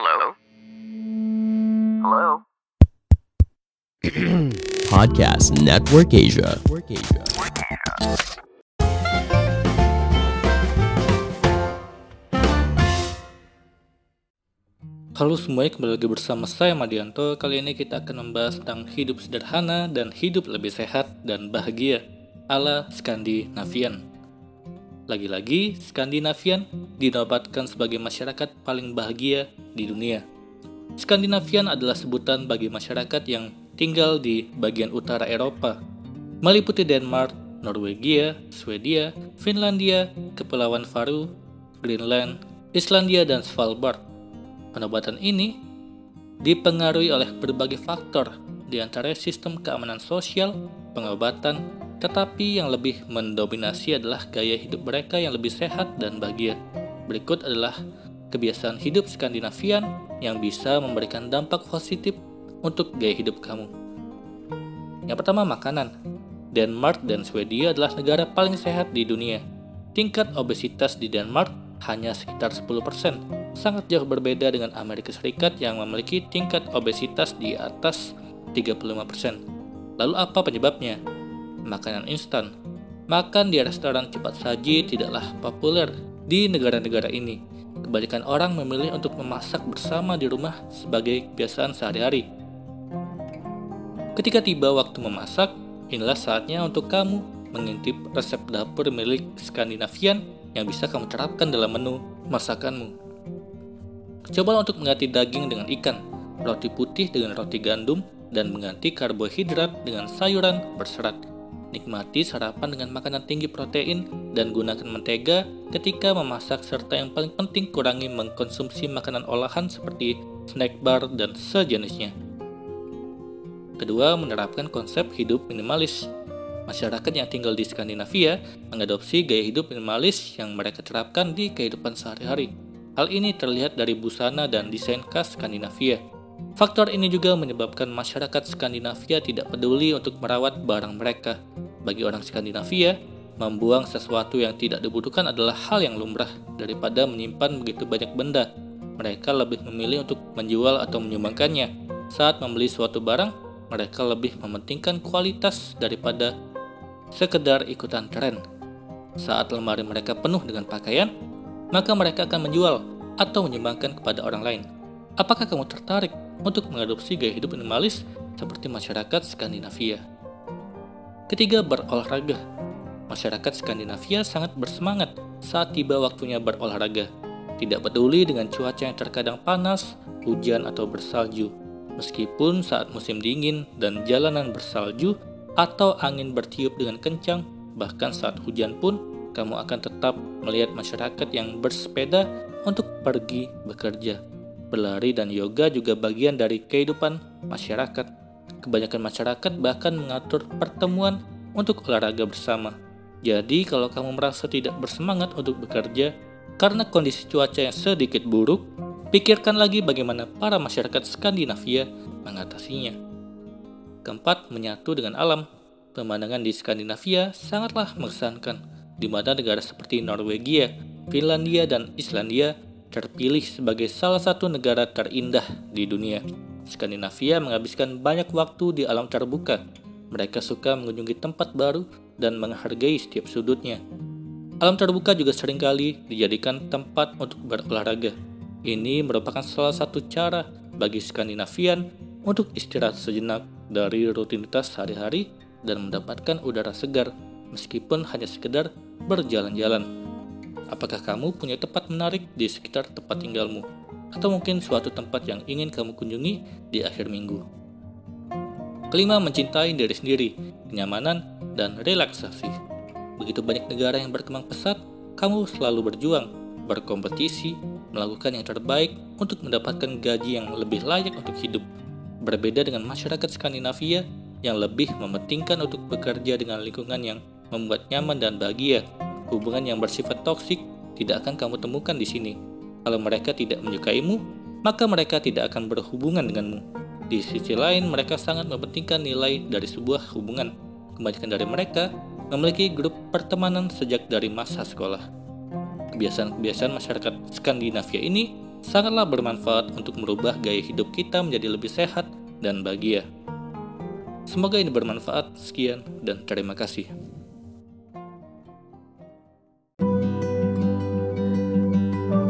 Hello? Hello? Podcast Network Asia. Halo semuanya, kembali lagi bersama saya Madianto. Kali ini kita akan membahas tentang hidup sederhana dan hidup lebih sehat dan bahagia ala Skandinavian. Lagi-lagi, Skandinavian dinobatkan sebagai masyarakat paling bahagia di dunia. Skandinavian adalah sebutan bagi masyarakat yang tinggal di bagian utara Eropa, meliputi Denmark, Norwegia, Swedia, Finlandia, Kepulauan Faroe, Greenland, Islandia, dan Svalbard. Penobatan ini dipengaruhi oleh berbagai faktor, di antara sistem keamanan sosial, pengobatan, tetapi yang lebih mendominasi adalah gaya hidup mereka yang lebih sehat dan bahagia. Berikut adalah kebiasaan hidup Skandinavian yang bisa memberikan dampak positif untuk gaya hidup kamu. Yang pertama, makanan. Denmark dan Swedia adalah negara paling sehat di dunia. Tingkat obesitas di Denmark hanya sekitar 10%, sangat jauh berbeda dengan Amerika Serikat yang memiliki tingkat obesitas di atas 35%. Lalu apa penyebabnya? Makanan instan. Makan di restoran cepat saji tidaklah populer di negara-negara ini. Kebanyakan orang memilih untuk memasak bersama di rumah sebagai kebiasaan sehari-hari. Ketika tiba waktu memasak, inilah saatnya untuk kamu mengintip resep dapur milik Skandinavian yang bisa kamu terapkan dalam menu masakanmu. Coba untuk mengganti daging dengan ikan, roti putih dengan roti gandum, dan mengganti karbohidrat dengan sayuran berserat. Nikmati sarapan dengan makanan tinggi protein dan gunakan mentega ketika memasak serta yang paling penting kurangi mengkonsumsi makanan olahan seperti snack bar dan sejenisnya. Kedua, menerapkan konsep hidup minimalis. Masyarakat yang tinggal di Skandinavia mengadopsi gaya hidup minimalis yang mereka terapkan di kehidupan sehari-hari. Hal ini terlihat dari busana dan desain khas Skandinavia. Faktor ini juga menyebabkan masyarakat Skandinavia tidak peduli untuk merawat barang mereka. Bagi orang Skandinavia, membuang sesuatu yang tidak dibutuhkan adalah hal yang lumrah daripada menyimpan begitu banyak benda. Mereka lebih memilih untuk menjual atau menyumbangkannya. Saat membeli suatu barang, mereka lebih mementingkan kualitas daripada sekedar ikutan tren. Saat lemari mereka penuh dengan pakaian, maka mereka akan menjual atau menyumbangkan kepada orang lain. Apakah kamu tertarik untuk mengadopsi gaya hidup minimalis seperti masyarakat Skandinavia? Ketiga, berolahraga. Masyarakat Skandinavia sangat bersemangat saat tiba waktunya berolahraga. Tidak peduli dengan cuaca yang terkadang panas, hujan, atau bersalju. Meskipun saat musim dingin dan jalanan bersalju atau angin bertiup dengan kencang, bahkan saat hujan pun, kamu akan tetap melihat masyarakat yang bersepeda untuk pergi bekerja. Berlari dan yoga juga bagian dari kehidupan masyarakat. Kebanyakan masyarakat bahkan mengatur pertemuan untuk olahraga bersama. Jadi, kalau kamu merasa tidak bersemangat untuk bekerja karena kondisi cuaca yang sedikit buruk, pikirkan lagi bagaimana para masyarakat Skandinavia mengatasinya. Keempat, menyatu dengan alam. Pemandangan di Skandinavia sangatlah mengesankan, di mana negara seperti Norwegia, Finlandia, dan Islandia terpilih sebagai salah satu negara terindah di dunia. Skandinavia menghabiskan banyak waktu di alam terbuka. Mereka suka mengunjungi tempat baru dan menghargai setiap sudutnya. Alam terbuka juga sering kali dijadikan tempat untuk berolahraga. Ini merupakan salah satu cara bagi Skandinavian untuk istirahat sejenak dari rutinitas sehari-hari dan mendapatkan udara segar meskipun hanya sekedar berjalan-jalan. Apakah kamu punya tempat menarik di sekitar tempat tinggalmu? Atau mungkin suatu tempat yang ingin kamu kunjungi di akhir minggu? Kelima, mencintai diri sendiri, kenyamanan, dan relaksasi. Begitu banyak negara yang berkembang pesat, kamu selalu berjuang, berkompetisi, melakukan yang terbaik untuk mendapatkan gaji yang lebih layak untuk hidup. Berbeda dengan masyarakat Skandinavia yang lebih mementingkan untuk bekerja dengan lingkungan yang membuat nyaman dan bahagia. Hubungan yang bersifat toksik tidak akan kamu temukan di sini. Kalau mereka tidak menyukaimu, maka mereka tidak akan berhubungan denganmu. Di sisi lain, mereka sangat mementingkan nilai dari sebuah hubungan. Kebanyakan dari mereka memiliki grup pertemanan sejak dari masa sekolah. Kebiasaan-kebiasaan masyarakat Skandinavia ini sangatlah bermanfaat untuk merubah gaya hidup kita menjadi lebih sehat dan bahagia. Semoga ini bermanfaat. Sekian dan terima kasih.